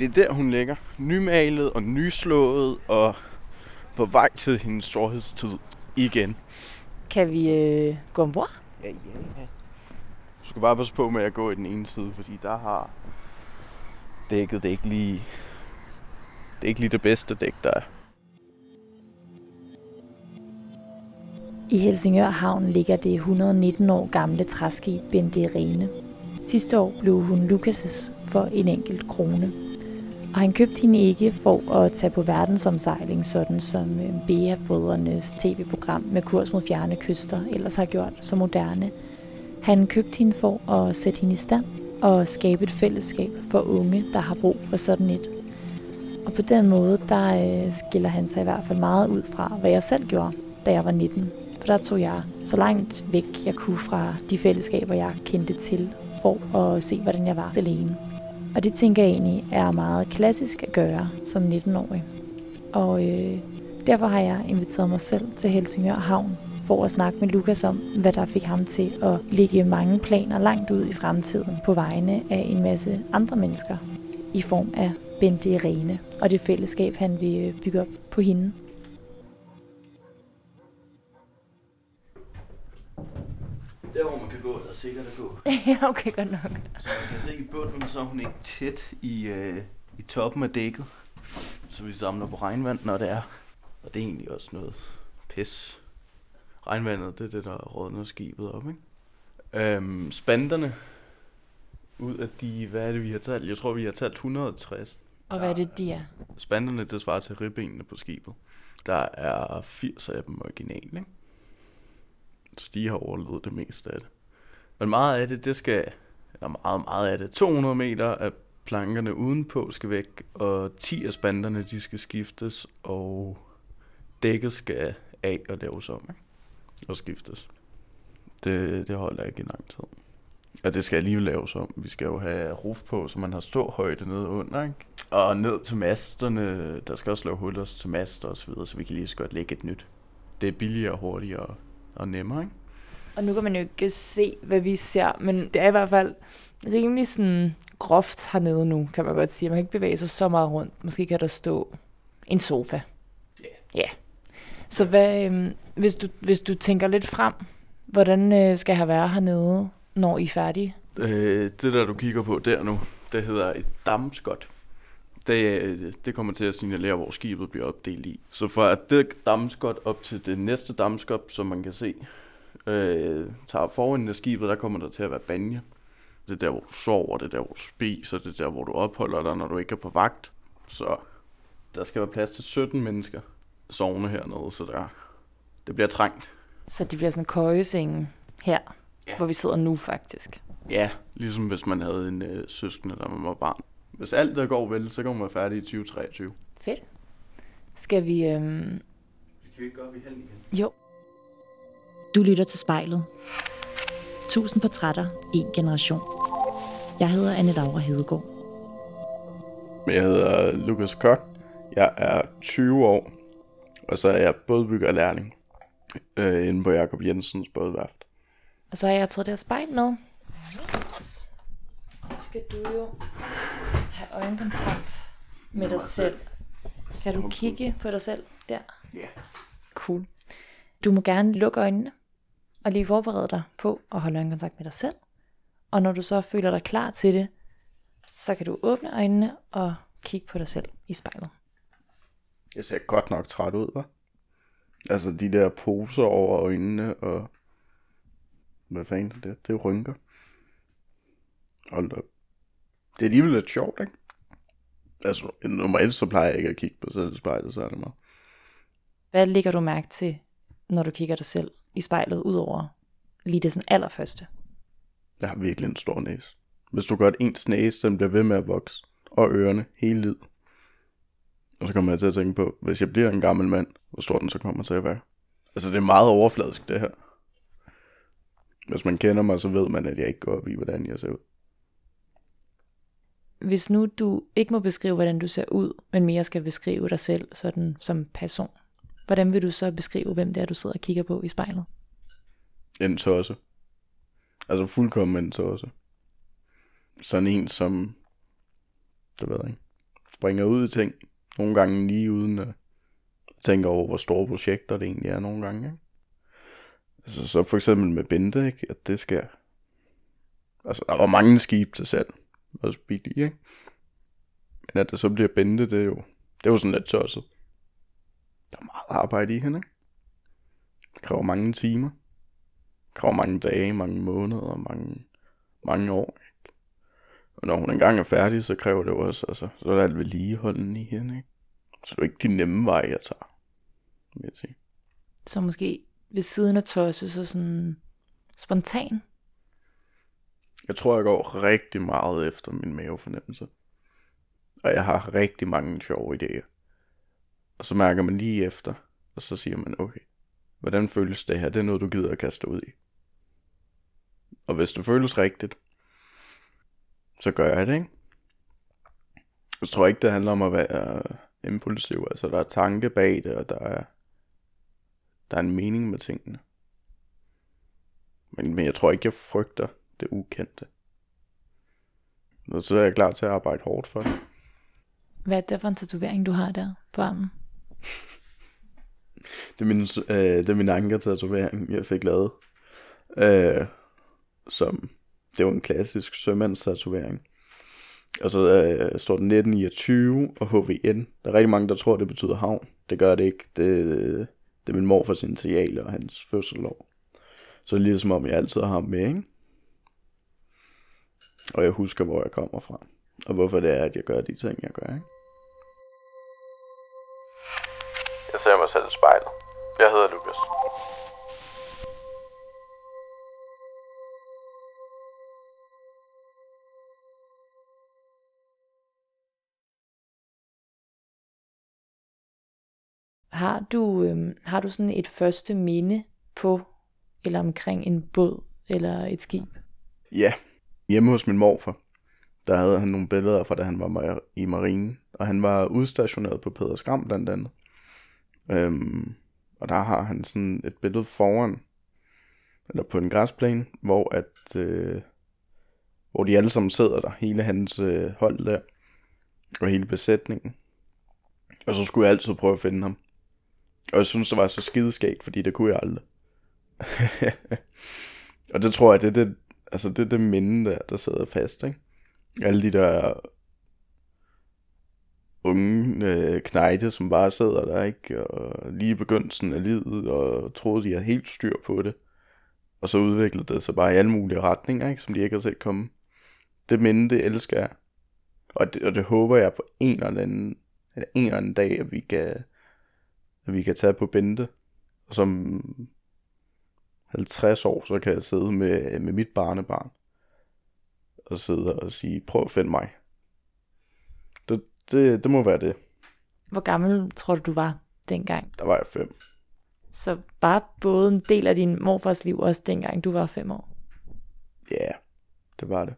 det er der, hun ligger. Nymalet og nyslået og på vej til hendes storhedstid igen. Kan vi øh, gå ombord? Ja, ja, ja. Du skal bare passe på med at gå i den ene side, fordi der har dækket det ikke lige... Det er ikke lige det bedste dæk, der er. I Helsingør Havn ligger det 119 år gamle træskib Bente Rene. Sidste år blev hun Lukas' for en enkelt krone. Og han købte hende ikke for at tage på verdensomsejling, sådan som øh, Bea-brødrenes tv-program med kurs mod fjerne kyster ellers har gjort så moderne. Han købte hende for at sætte hende i stand og skabe et fællesskab for unge, der har brug for sådan et. Og på den måde, der øh, skiller han sig i hvert fald meget ud fra, hvad jeg selv gjorde, da jeg var 19. For der tog jeg så langt væk, jeg kunne fra de fællesskaber, jeg kendte til, for at se, hvordan jeg var alene. Og det tænker jeg egentlig er meget klassisk at gøre som 19-årig. Og øh, derfor har jeg inviteret mig selv til Helsingør Havn for at snakke med Lukas om, hvad der fik ham til at ligge mange planer langt ud i fremtiden på vegne af en masse andre mennesker i form af Bente Irene og det fællesskab, han vil bygge op på hende. Der hvor man kan gå, der er sikkert at gå. ja, okay, godt nok. Så man kan se i bunden, så er hun ikke tæt i, øh, i toppen af dækket. Så vi samler på regnvand, når det er. Og det er egentlig også noget pis. Regnvandet, det er det, der rådner skibet op, ikke? Øhm, spanderne, ud af de, hvad er det, vi har talt? Jeg tror, vi har talt 160. Og hvad er det, de er? Spanderne, det svarer til ribbenene på skibet. Der er 80 af dem originale, ikke? Så de har overlevet det meste af det. Men meget af det, det skal, eller meget, meget af det, 200 meter af plankerne udenpå skal væk, og 10 af spanderne, de skal skiftes, og dækket skal af og laves om, ikke? og skiftes. Det, det holder ikke i lang tid. Og det skal alligevel laves om. Vi skal jo have roof på, så man har stor højde nede under, ikke? Og ned til masterne, der skal også lave huller til master og så videre, så vi kan lige så godt lægge et nyt. Det er billigere, og hurtigere og nemmere, ikke? Og nu kan man jo ikke se, hvad vi ser, men det er i hvert fald rimelig sådan groft hernede nu, kan man godt sige. Man kan ikke bevæge sig så meget rundt. Måske kan der stå en sofa. Ja. Ja. Så hvad, øhm, hvis, du, hvis du tænker lidt frem, hvordan øh, skal jeg være hernede, når I er færdige? Øh, det der, du kigger på der nu, det hedder et dammskot. Det, det kommer til at signalere, hvor skibet bliver opdelt i. Så fra det dammskot op til det næste dammskot, som man kan se, øh, tager foran af skibet, der kommer der til at være banje. Det er der, hvor du sover, det er der, hvor du spiser, det er der, hvor du opholder dig, når du ikke er på vagt. Så der skal være plads til 17 mennesker sovende hernede, så der, det bliver trængt. Så det bliver sådan en køjesenge her, Ja. hvor vi sidder nu faktisk. Ja, ligesom hvis man havde en øh, søskende, der var barn. Hvis alt der går vel, så kommer man færdig i 2023. Fedt. Skal vi... Øhm... Skal vi ikke gøre, vi halv igen? Jo. Du lytter til spejlet. Tusind portrætter, en generation. Jeg hedder Anne Laura Hedegaard. Jeg hedder Lukas Kok. Jeg er 20 år, og så er jeg bådbygger og lærling øh, inde på Jakob Jensens bådværft. Og så har jeg taget det her spejl med. Ups. Og så skal du jo øjenkontakt med dig selv. Kan du kigge på dig selv der? Ja. Cool. Du må gerne lukke øjnene og lige forberede dig på at holde øjenkontakt med dig selv. Og når du så føler dig klar til det, så kan du åbne øjnene og kigge på dig selv i spejlet. Jeg ser godt nok træt ud, hva'? Altså de der poser over øjnene og... Hvad fanden er det? Det er rynker. Hold da op. Det er alligevel lidt sjovt, ikke? Altså, normalt så plejer jeg ikke at kigge på selv i spejlet, så er det meget. Hvad lægger du mærke til, når du kigger dig selv i spejlet, udover lige det sådan allerførste? Jeg har virkelig en stor næse. Hvis du gør ens næse, den bliver ved med at vokse. Og ørerne hele livet. Og så kommer jeg til at tænke på, hvis jeg bliver en gammel mand, hvor stor den så kommer til at være. Altså det er meget overfladisk det her. Hvis man kender mig, så ved man, at jeg ikke går op i, hvordan jeg ser ud. Hvis nu du ikke må beskrive, hvordan du ser ud, men mere skal beskrive dig selv sådan som person, hvordan vil du så beskrive, hvem det er, du sidder og kigger på i spejlet? En tosse. Altså fuldkommen en tosse. Sådan en, som... Det ved jeg ikke. springer ud i ting. Nogle gange lige uden at tænke over, hvor store projekter det egentlig er nogle gange. Ikke? Altså, så for eksempel med Bente, ikke? at det sker. Altså, der var mange skib til selv. Også billige, ikke? Men at det så bliver Bente, det er jo, det er jo sådan lidt tosset. Der er meget arbejde i hende, ikke? Det kræver mange timer. Det kræver mange dage, mange måneder, mange, mange år. Ikke? Og når hun engang er færdig, så kræver det jo også, altså, så er der alt vedligeholden i hende, ikke? Så det er jo ikke de nemme veje, jeg tager, vil jeg sige. Så måske ved siden af Tosse, så sådan spontan? Jeg tror, jeg går rigtig meget efter min mavefornemmelse. Og jeg har rigtig mange sjove idéer. Og så mærker man lige efter, og så siger man, okay, hvordan føles det her? Det er noget, du gider at kaste ud i. Og hvis det føles rigtigt, så gør jeg det, ikke? Jeg tror ikke, det handler om at være impulsiv. Altså, der er tanke bag det, og der er, der er en mening med tingene. Men, men jeg tror ikke, jeg frygter det ukendte. Og så er jeg klar til at arbejde hårdt for det. Hvad er det for en tatovering, du har der på armen? Det er min, øh, det er min anker-tatovering, jeg fik lavet. Øh, som, det var en klassisk sømandstatovering. Og så øh, står den 1929 og HVN. Der er rigtig mange, der tror, det betyder havn. Det gør det ikke. Det, det er min mor for sin initiale og hans fødselår. Så det er ligesom om, jeg altid har ham med, ikke? Og jeg husker, hvor jeg kommer fra. Og hvorfor det er, at jeg gør de ting, jeg gør, ikke? Jeg ser mig selv i spejlet. Jeg hedder Lukas. Har du, øh, har du sådan et første minde på eller omkring en båd eller et skib? Ja, hjemme hos min morfar, der havde han nogle billeder fra da han var i marinen, og han var udstationeret på Pederskram blandt andet. Øhm, og der har han sådan et billede foran, eller på en græsplæne, hvor at, øh, hvor de alle sammen sidder der, hele hans øh, hold der, og hele besætningen. Og så skulle jeg altid prøve at finde ham. Og jeg synes, det var så skideskægt, fordi det kunne jeg aldrig. og det tror jeg, det er det, altså det, er det minde der, der sidder fast, ikke? Alle de der unge øh, knejte, som bare sidder der, ikke? Og lige i begyndelsen af livet, og troede, de havde helt styr på det. Og så udviklede det sig bare i alle mulige retninger, ikke? Som de ikke har set komme. Det minde, det elsker jeg. Og det, og det håber jeg på en eller anden, eller en eller anden dag, at vi kan, at vi kan tage på Bente. Og som 50 år, så kan jeg sidde med, med mit barnebarn. Og sidde og sige, prøv at finde mig. Det, det, det må være det. Hvor gammel tror du, du var dengang? Der var jeg fem. Så bare både en del af din morfars liv, også dengang du var fem år? Ja, yeah, det var det.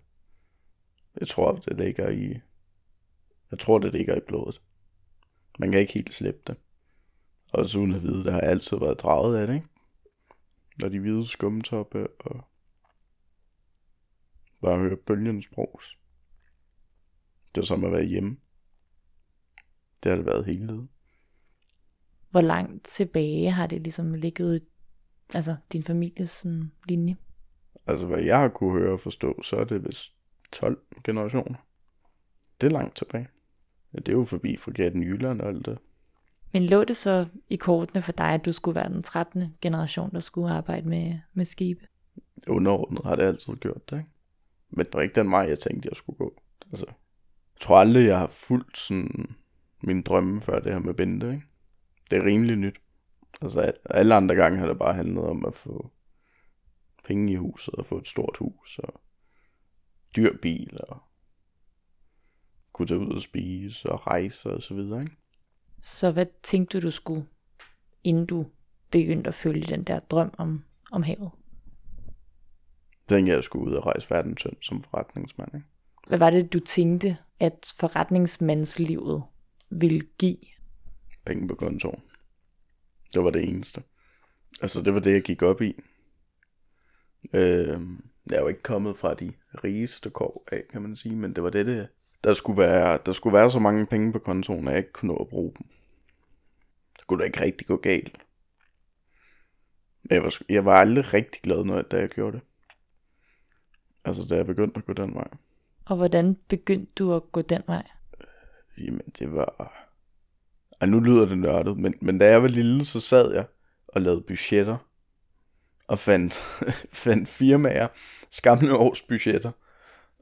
Jeg tror, det ligger i... Jeg tror, det ligger i blodet. Man kan ikke helt slippe det. Og så uden at vide, det har altid været draget af det, ikke? Når de hvide skumtoppe og bare høre bølgens bros. Det var som at være hjemme. Det har det været hele tiden. Hvor langt tilbage har det ligesom ligget, altså din families sådan, linje? Altså hvad jeg har kunne høre og forstå, så er det vist 12 generationer. Det er langt tilbage. Ja, det er jo forbi fra Gaten Jylland og alt det. Men lå det så i kortene for dig, at du skulle være den 13. generation, der skulle arbejde med, med skibe? Underordnet har det altid gjort det, ikke? Men det var ikke den vej, jeg tænkte, jeg skulle gå. Altså, jeg tror aldrig, jeg har fulgt sådan min drømme før det her med Bente, ikke? Det er rimelig nyt. Altså, alle andre gange har det bare handlet om at få penge i huset, og få et stort hus, og dyr bil, og kunne tage ud og spise, og rejse, og så videre, ikke? Så hvad tænkte du, du skulle, inden du begyndte at følge den der drøm om, om havet? Jeg tænkte, jeg skulle ud og rejse verden som forretningsmand. Ikke? Hvad var det, du tænkte, at forretningsmandslivet ville give? Penge på kontoen. Det var det eneste. Altså, det var det, jeg gik op i. Øh, jeg er jo ikke kommet fra de rigeste kår af, kan man sige, men det var det, det, der skulle være, der skulle være så mange penge på kontoen, at jeg ikke kunne nå at bruge dem. Det kunne da ikke rigtig gå galt. Men jeg var, jeg var aldrig rigtig glad, når, da jeg gjorde det. Altså, da jeg begyndte at gå den vej. Og hvordan begyndte du at gå den vej? Jamen, det var... Ej, nu lyder det nørdet, men, men da jeg var lille, så sad jeg og lavede budgetter. Og fandt, fandt firmaer, skamle års budgetter.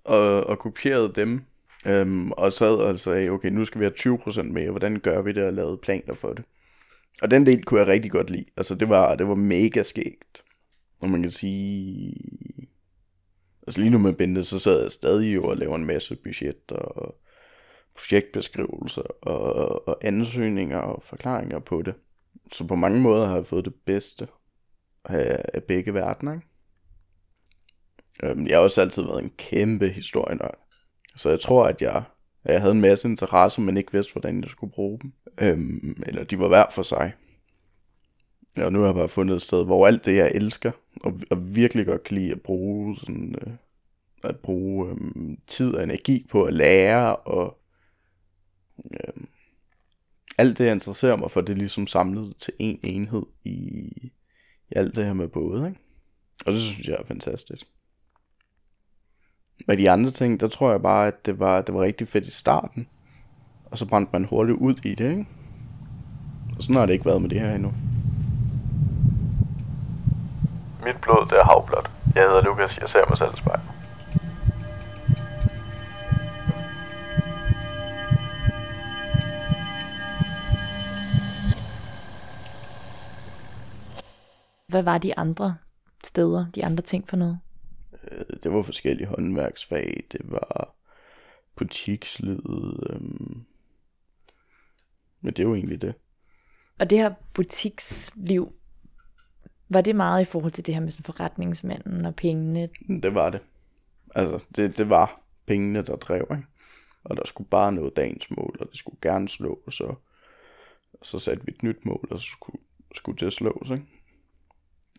Og, og kopierede dem. Øhm, og sad og sagde, okay, nu skal vi have 20% mere. Hvordan gør vi det? Og lavede planer for det. Og den del kunne jeg rigtig godt lide. Altså, det var, det var mega skægt. Og man kan sige... Altså lige nu med Bente, så sad jeg stadig jo og laver en masse budget og projektbeskrivelser og, og ansøgninger og forklaringer på det. Så på mange måder har jeg fået det bedste af, af begge verdener. Ikke? Øhm, jeg har også altid været en kæmpe historienørd. Så jeg tror, at jeg, at jeg havde en masse interesse, men ikke vidste, hvordan jeg skulle bruge dem. Øhm, eller de var hver for sig. Og nu har jeg bare fundet et sted, hvor alt det, jeg elsker, og, og virkelig godt kan lide at bruge, sådan, øh, at bruge øh, tid og energi på at lære, og øh, alt det, jeg interesserer mig for, det er ligesom samlet til en enhed i, i alt det her med både, ikke? Og det synes jeg er fantastisk. Med de andre ting, der tror jeg bare, at det var, det var rigtig fedt i starten. Og så brændte man hurtigt ud i det, ikke? Og sådan har det ikke været med det her endnu. Mit blod, det er havblot. Jeg hedder Lukas, jeg ser mig selv i spejlet. Hvad var de andre steder, de andre ting for noget? Øh, det var forskellige håndværksfag, det var butiksled, øhm. men det er jo egentlig det. Og det her butiksliv, var det meget i forhold til det her med sådan forretningsmanden og pengene? Det var det. Altså, det, det var pengene, der drev, ikke? Og der skulle bare nå dagens mål, og det skulle gerne slås, og, og så satte vi et nyt mål, og så skulle, skulle det slås, ikke?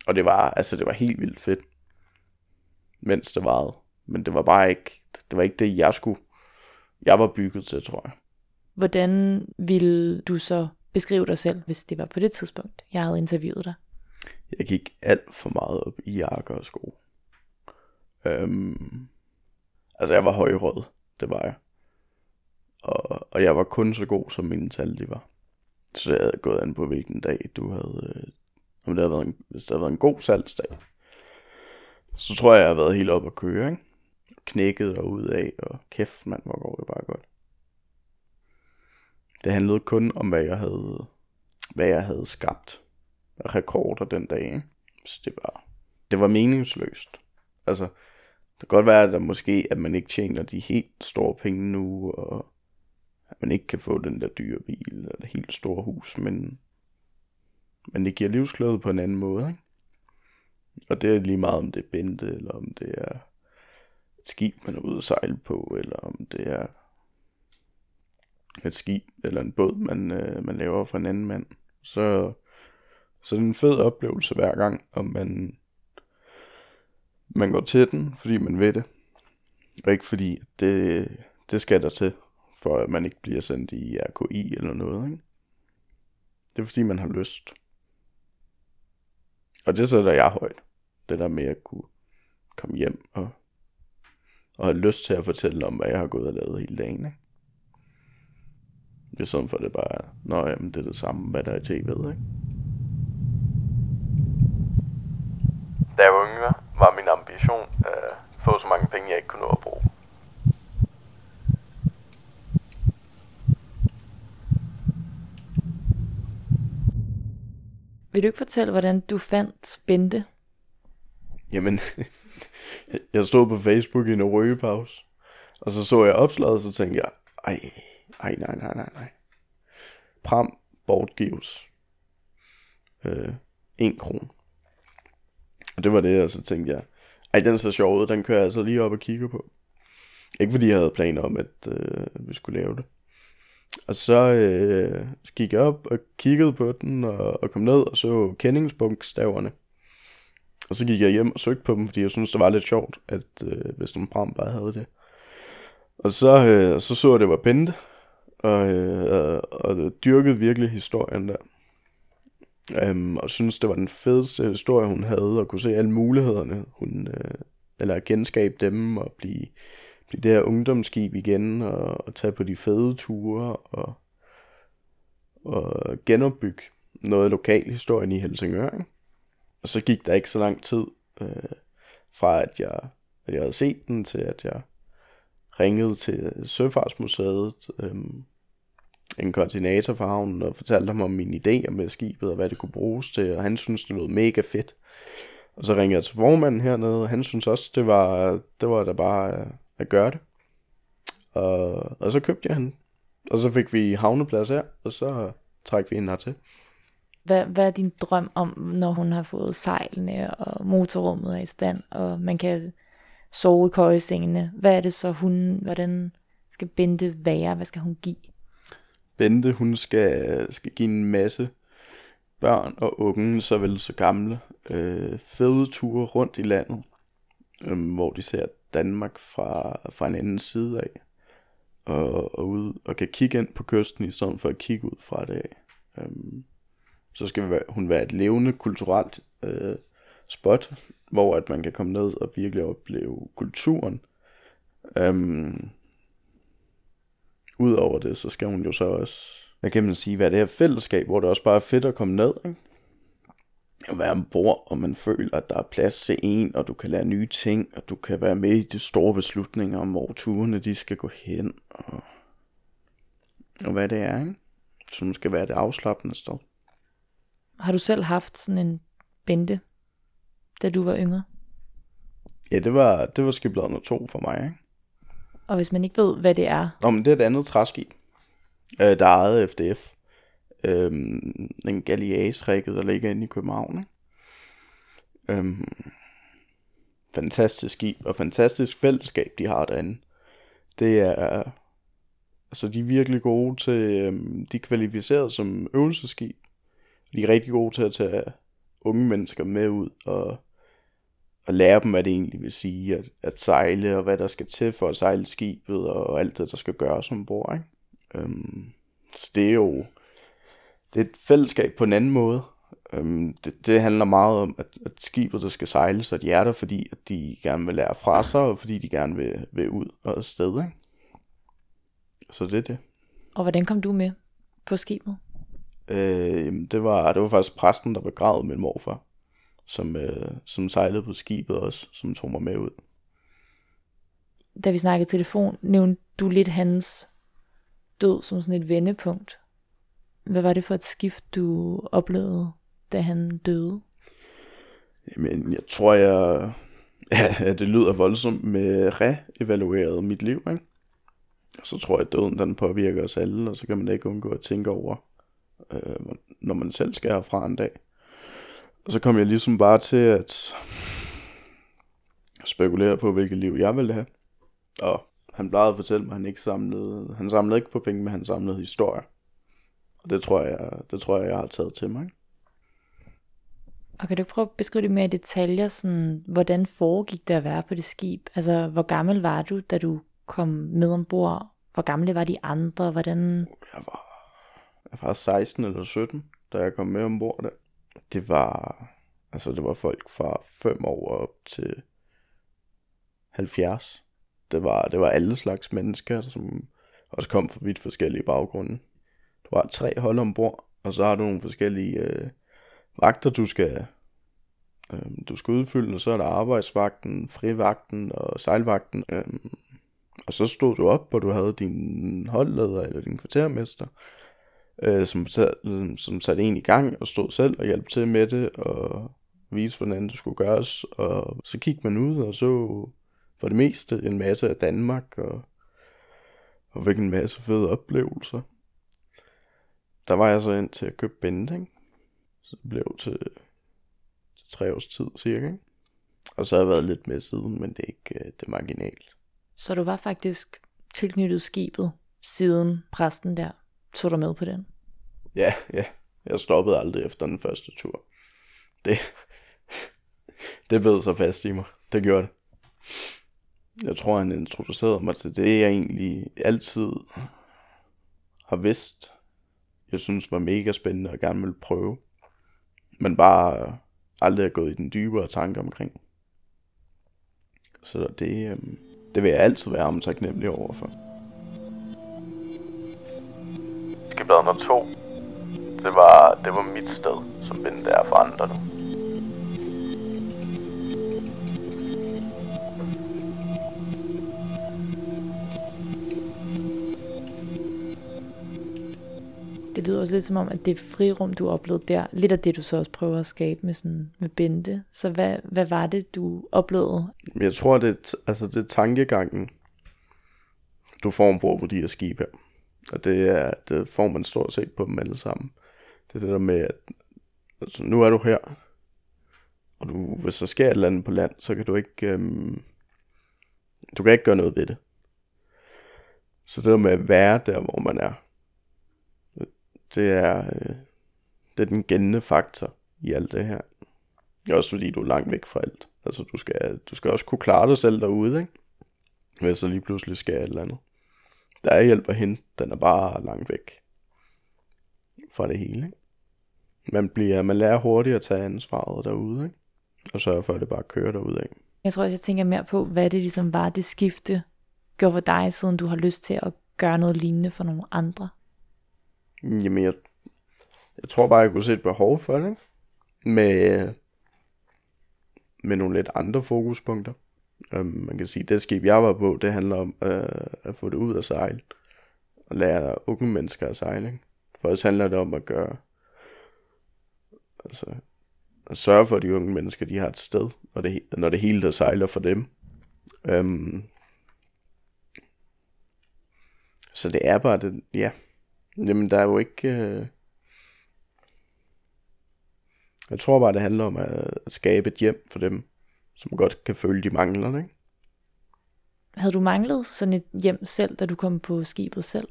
Og det var, altså, det var helt vildt fedt, mens det varede. Men det var bare ikke, det var ikke det, jeg skulle, jeg var bygget til, tror jeg. Hvordan ville du så beskrive dig selv, hvis det var på det tidspunkt, jeg havde interviewet dig? Jeg gik alt for meget op i jakker og sko. Øhm, altså jeg var højrød, det var jeg. Og, og jeg var kun så god, som mine tal de var. Så jeg havde gået an på, hvilken dag du havde... Øh, om det havde været en, hvis det havde været en god salgsdag, så tror jeg, jeg har været helt op at køre, ikke? Knækket og ud af, og kæft, mand, hvor går det bare godt. Det handlede kun om, hvad jeg havde, hvad jeg havde skabt rekorder den dag. Ikke? Så det var, det var meningsløst. Altså, det kan godt være, at der måske, at man ikke tjener de helt store penge nu, og at man ikke kan få den der dyre bil, eller det helt store hus, men, men det giver livsglæde på en anden måde, ikke? Og det er lige meget, om det er bente, eller om det er et skib, man er ude at sejle på, eller om det er et skib eller en båd, man, øh, man laver for en anden mand. Så, så det er en fed oplevelse hver gang, om man, man går til den, fordi man ved det. Og ikke fordi det, det skal der til, for at man ikke bliver sendt i RKI eller noget. Ikke? Det er fordi man har lyst. Og det sætter jeg højt. Det der med at kunne komme hjem og, og have lyst til at fortælle om, hvad jeg har gået og lavet hele dagen. Ikke? I stedet for det bare, nå jamen, det er det samme, hvad der er i tv'et, ikke? Da jeg var yngre, var min ambition at få så mange penge, jeg ikke kunne nå at bruge. Vil du ikke fortælle, hvordan du fandt Bente? Jamen, jeg stod på Facebook i en røgepause, og så så jeg opslaget, og så tænkte jeg, ej, ej, nej, nej, nej, nej. Pram bortgives øh, en kron. Og det var det, og så tænkte jeg, ej, den ser sjov ud, den kører jeg altså lige op og kigge på. Ikke fordi jeg havde planer om, at øh, vi skulle lave det. Og så, øh, så gik jeg op og kiggede på den, og, og kom ned og så kendingspunktstaverne. Og så gik jeg hjem og søgte på dem, fordi jeg synes det var lidt sjovt, at øh, hvis nogen Bram bare havde det. Og så, øh, så så jeg, det var Bente, og, øh, og dyrkede virkelig historien der. Øhm, og synes det var den fedeste historie, hun havde, og kunne se alle mulighederne, hun, øh, eller genskabe dem, og blive det der ungdomsskib igen, og, og tage på de fede ture, og, og genopbygge noget lokalhistorien i Helsingør. Ikke? Og så gik der ikke så lang tid øh, fra, at jeg, at jeg havde set den, til at jeg ringede til Søfartsmuseet, øh, en koordinator for havnen, og fortalte ham om mine idéer med skibet, og hvad det kunne bruges til, og han synes det lød mega fedt. Og så ringede jeg til formanden hernede, og han synes også, det var, det var da bare øh, at, gøre det. Og, og så købte jeg han. Og så fik vi havneplads her, og så træk vi ind hertil. Hvad, hvad er din drøm om, når hun har fået sejlene, og motorrummet er i stand, og man kan sove i køjesengene? Hvad er det så, hun, hvordan skal Bente være? Hvad skal hun give? Bente, hun skal, skal give en masse børn og unge, såvel så gamle, øh, fede ture rundt i landet, øh, hvor de ser Danmark fra, fra en anden side af, og, og, ud, og kan kigge ind på kysten, i stedet for at kigge ud fra det af. Øhm, så skal hun være et levende kulturelt øh, spot, hvor at man kan komme ned og virkelig opleve kulturen. Øhm, Udover det, så skal hun jo så også, hvad kan man sige, være det her fællesskab, hvor det også bare er fedt at komme ned, ikke? At være ombord, og man føler, at der er plads til en, og du kan lære nye ting, og du kan være med i de store beslutninger om, hvor turene de skal gå hen, og, og hvad det er, ikke? Som skal være det afslappende sted. Har du selv haft sådan en bente, da du var yngre? Ja, det var, det var skiblet nummer to for mig, ikke? Og hvis man ikke ved, hvad det er? Nå, men det er et andet træskib, øh, der er ejet FDF. Øhm, en Galeas-rækket, der ligger inde i København. Ikke? Øhm, fantastisk skib, og fantastisk fællesskab, de har derinde. Det er, altså de er virkelig gode til, øhm, de er kvalificeret som øvelseskib. De er rigtig gode til at tage unge mennesker med ud og og lære dem, hvad det egentlig vil sige at, at sejle, og hvad der skal til for at sejle skibet, og alt det, der skal gøres ombord. Ikke? Øhm, så det er jo det er et fællesskab på en anden måde. Øhm, det, det handler meget om, at, at skibet der skal sejle, så de er der, fordi at de gerne vil lære fra sig, og fordi de gerne vil, vil ud og afsted. Ikke? Så det er det. Og hvordan kom du med på skibet? Øh, det, var, det var faktisk præsten, der begravede min morfar som, øh, som sejlede på skibet også, som tog mig med ud. Da vi snakkede telefon, nævnte du lidt hans død som sådan et vendepunkt. Hvad var det for et skift, du oplevede, da han døde? Jamen, jeg tror, jeg... Ja, det lyder voldsomt med re-evalueret mit liv, ikke? Så tror jeg, at døden den påvirker os alle, og så kan man ikke undgå at tænke over, øh, når man selv skal herfra en dag. Og så kom jeg ligesom bare til at spekulere på, hvilket liv jeg ville have. Og han plejede at fortælle mig, at han ikke samlede, han samlede ikke på penge, men han samlede historier. Og det tror jeg, det tror jeg, jeg har taget til mig. Og kan du prøve at beskrive det mere i detaljer, sådan, hvordan foregik det at være på det skib? Altså, hvor gammel var du, da du kom med ombord? Hvor gamle var de andre? Hvordan... Jeg var, jeg var 16 eller 17, da jeg kom med ombord der det var, altså det var folk fra 5 år op til 70. Det var, det var alle slags mennesker, som også kom fra vidt forskellige baggrunde. Du har tre hold ombord, og så har du nogle forskellige øh, vagter, du skal, øh, du skal udfylde, og så er der arbejdsvagten, frivagten og sejlvagten. Øh, og så stod du op, og du havde din holdleder eller din kvartermester, øh, som, øhm, som satte en i gang og stod selv og hjalp til med det og viste, hvordan det skulle gøres. Og så kiggede man ud og så for det meste en masse af Danmark og, og fik en masse fede oplevelser. Der var jeg så ind til at købe bending. Så det blev til, til tre års tid cirka. Ikke? Og så har jeg været lidt med siden, men det er ikke øh, det er marginalt. Så du var faktisk tilknyttet skibet siden præsten der tog dig med på den? Ja, ja. Jeg stoppede aldrig efter den første tur. Det, det blev så fast i mig. Det gjorde det. Jeg tror, han introducerede mig til det, jeg egentlig altid har vidst, jeg synes var mega spændende og gerne vil prøve. Men bare aldrig er gået i den dybere tanke omkring. Så det, øhm, det vil jeg altid være om taknemmelig overfor. Skibsblad nummer to, det var, det var mit sted, som Bente er for andre nu. Lyder også lidt som om, at det frirum, du oplevede der, lidt af det, du så også prøver at skabe med, sådan, med Bente. Så hvad, hvad var det, du oplevede? Jeg tror, det altså, det er tankegangen, du får ombord på de her skibe her. Og det, er, det får man stort set på dem alle sammen. Det er det der med, at altså, nu er du her, og du, hvis der sker et eller andet på land, så kan du ikke, øhm, du kan ikke gøre noget ved det. Så det der med at være der, hvor man er, det er, øh, det er den gældende faktor i alt det her. Også fordi du er langt væk fra alt. Altså du skal, du skal også kunne klare dig selv derude, ikke? Hvis så lige pludselig skal et eller andet. Der er hjælp at hente, den er bare langt væk fra det hele, ikke? Man, bliver, man lærer hurtigt at tage ansvaret derude, ikke? Og sørge for, at det bare kører derude, ikke? Jeg tror også, jeg tænker mere på, hvad det ligesom var, det skifte gjorde for dig, siden du har lyst til at gøre noget lignende for nogle andre. Jamen, jeg, jeg tror bare, jeg kunne se et behov for det. Med, med nogle lidt andre fokuspunkter. Um, man kan sige, det skib, jeg var på, det handler om uh, at få det ud af sejl. Og lære unge mennesker at sejle. Ikke? For os handler det om at gøre... Altså, at sørge for, at de unge mennesker, de har et sted, når det, når det hele der sejler for dem. Um, så det er bare det, ja, Jamen, der er jo ikke... Øh... Jeg tror bare, det handler om at, skabe et hjem for dem, som godt kan føle, de mangler ikke? Havde du manglet sådan et hjem selv, da du kom på skibet selv?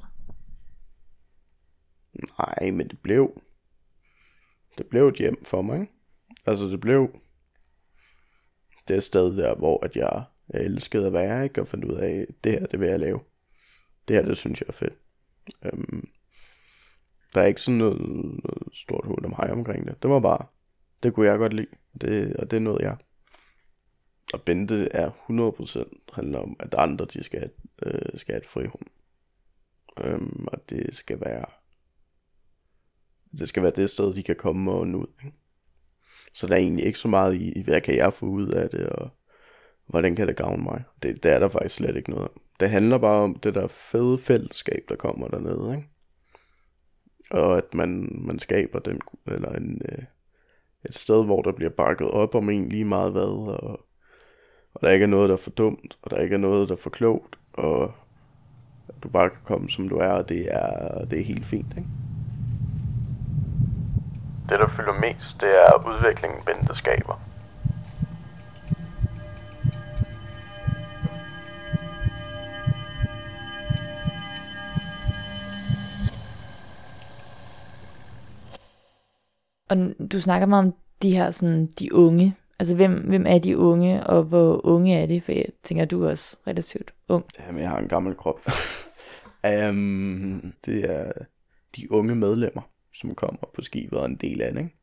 Nej, men det blev... Det blev et hjem for mig, ikke? Altså, det blev... Det sted der, hvor at jeg, jeg elskede at være, ikke? Og fandt ud af, det her, det vil jeg lave. Det her, det synes jeg er fedt. Øhm, der er ikke sådan noget, noget stort hul om hej omkring det. Det var bare, det kunne jeg godt lide, det, og det er noget jeg. Og Bente er 100% handler om, at andre de skal, øh, skal have et frirum. Øhm, og det skal være det skal være det sted, de kan komme og nå ud. Ikke? Så der er egentlig ikke så meget i, hvad kan jeg få ud af det, og hvordan kan det gavne mig. Det, det er der faktisk slet ikke noget om. Det handler bare om det der fede fællesskab, der kommer dernede. Ikke? Og at man, man skaber den, eller en, øh, et sted, hvor der bliver bakket op om en lige meget hvad, og, og der ikke er noget, der er for dumt, og der ikke er noget, der er for klogt, og at du bare kan komme, som du er, og det er, det er helt fint, ikke? Det, der fylder mest, det er udviklingen, Bente Og du snakker meget om de her sådan, de unge. Altså, hvem, hvem er de unge, og hvor unge er de? For jeg tænker, du er også relativt ung. Jamen, jeg har en gammel krop. um, det er de unge medlemmer, som kommer på skibet og en del af det, ikke?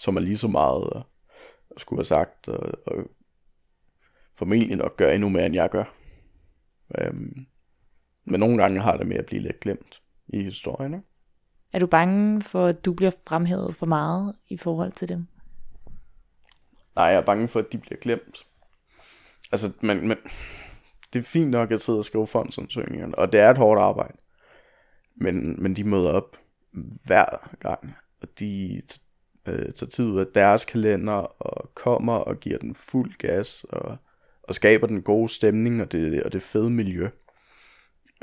Som er lige så meget at skulle have sagt, og, og formentlig nok gør endnu mere, end jeg gør. Um, men nogle gange har det med at blive lidt glemt i historien, ikke? Er du bange for, at du bliver fremhævet for meget i forhold til dem? Nej, jeg er bange for, at de bliver glemt. Altså, men, men det er fint nok at sidde og skrive fondsansøgningerne, og det er et hårdt arbejde. Men, men de møder op hver gang, og de øh, tager tid ud af deres kalender, og kommer og giver den fuld gas, og, og skaber den gode stemning, og det, og det fede miljø.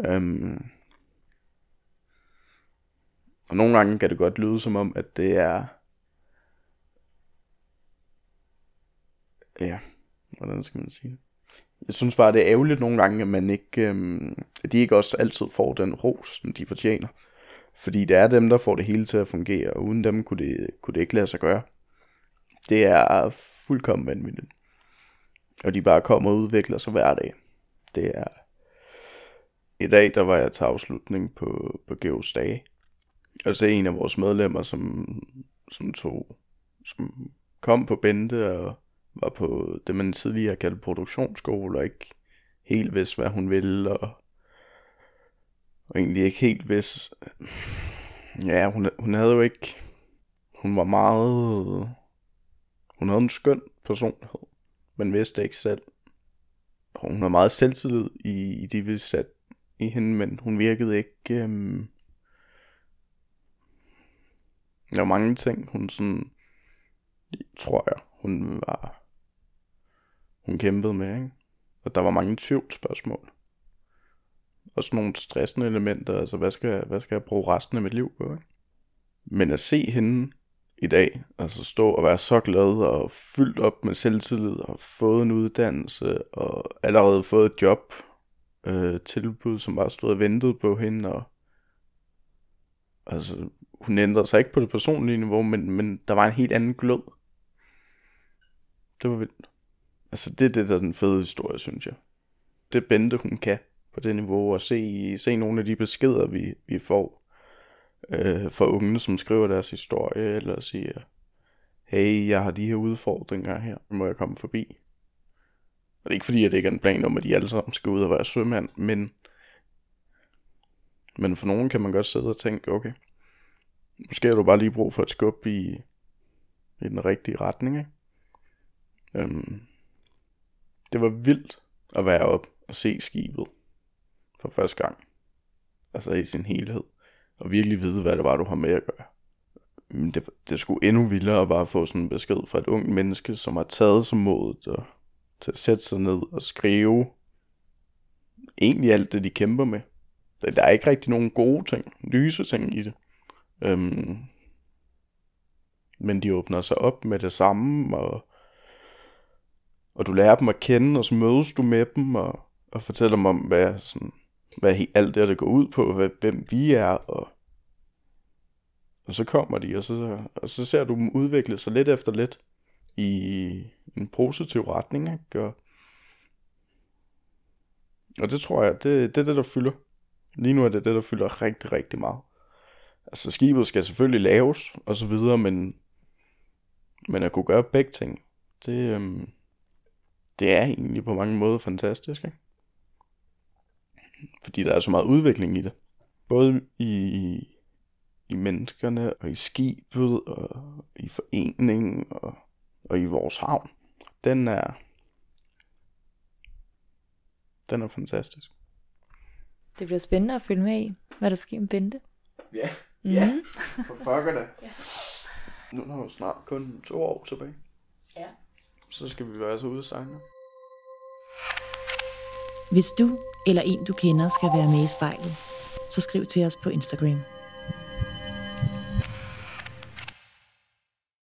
Øhm, og nogle gange kan det godt lyde som om, at det er... Ja, hvordan skal man sige det? Jeg synes bare, det er ærgerligt nogle gange, at man ikke, øhm, at de ikke også altid får den ros, som de fortjener. Fordi det er dem, der får det hele til at fungere, og uden dem kunne det, kunne det ikke lade sig gøre. Det er fuldkommen vanvittigt. Og de bare kommer og udvikler sig hver dag. Det er... I dag, der var jeg til afslutning på, på Geos Dage. Altså en af vores medlemmer, som, som tog, som kom på Bente og var på det, man tidligere kaldte produktionsskole, og ikke helt vidste, hvad hun ville, og, og egentlig ikke helt vidste... Ja, hun, hun havde jo ikke... Hun var meget... Hun havde en skøn personlighed, men vidste ikke selv. Og hun har meget selvtillid i, i det, vi satte i hende, men hun virkede ikke... Øhm, der var mange ting, hun sådan... Tror jeg, hun var... Hun kæmpede med, ikke? Og der var mange tvivlsspørgsmål. Også nogle stressende elementer, altså hvad skal, hvad skal jeg bruge resten af mit liv på, ikke? Men at se hende i dag, altså stå og være så glad og fyldt op med selvtillid og fået en uddannelse og allerede fået et job, øh, tilbud, som bare stod og ventede på hende, og altså, hun ændrede sig ikke på det personlige niveau, men, men der var en helt anden glød. Det var vildt. Altså, det er det, der er den fede historie, synes jeg. Det Bente, hun kan på det niveau, og se, se nogle af de beskeder, vi, vi får øh, fra unge, som skriver deres historie, eller siger, hey, jeg har de her udfordringer her, må jeg komme forbi? Og det er ikke fordi, at det ikke er en plan om, at de alle sammen skal ud og være sømand, men, men for nogen kan man godt sidde og tænke, okay, måske har du bare lige brug for et skub i, i den rigtige retning, ikke? Øhm, det var vildt at være op og se skibet for første gang. Altså i sin helhed. Og virkelig vide, hvad det var, du har med at gøre. Men det, det skulle endnu vildere at bare få sådan en besked fra et ungt menneske, som har taget sig modet og, til at sætte sig ned og skrive egentlig alt det, de kæmper med. Der er ikke rigtig nogen gode ting, lyse ting i det. Øhm, men de åbner sig op med det samme, og, og du lærer dem at kende, og så mødes du med dem, og, og fortæller dem om, hvad, sådan, hvad alt det, der går ud på, hvad, hvem vi er, og, og så kommer de, og så, og så ser du dem udvikle sig lidt efter lidt i en positiv retning, ikke? Og, og det tror jeg, det, det er det, der fylder. Lige nu er det det, der fylder rigtig, rigtig meget. Altså skibet skal selvfølgelig laves, og så videre, men, men at kunne gøre begge ting, det, øhm, det er egentlig på mange måder fantastisk, ikke? Fordi der er så meget udvikling i det. Både i, i menneskerne, og i skibet, og i foreningen, og, og i vores havn. Den er, den er fantastisk. Det bliver spændende at følge med i, hvad der sker med Bente. Ja, ja, for fucker det. Nu har vi snart kun to år tilbage. Ja. Så skal vi være så ude sejne. Hvis du eller en, du kender, skal være med i spejlet, så skriv til os på Instagram.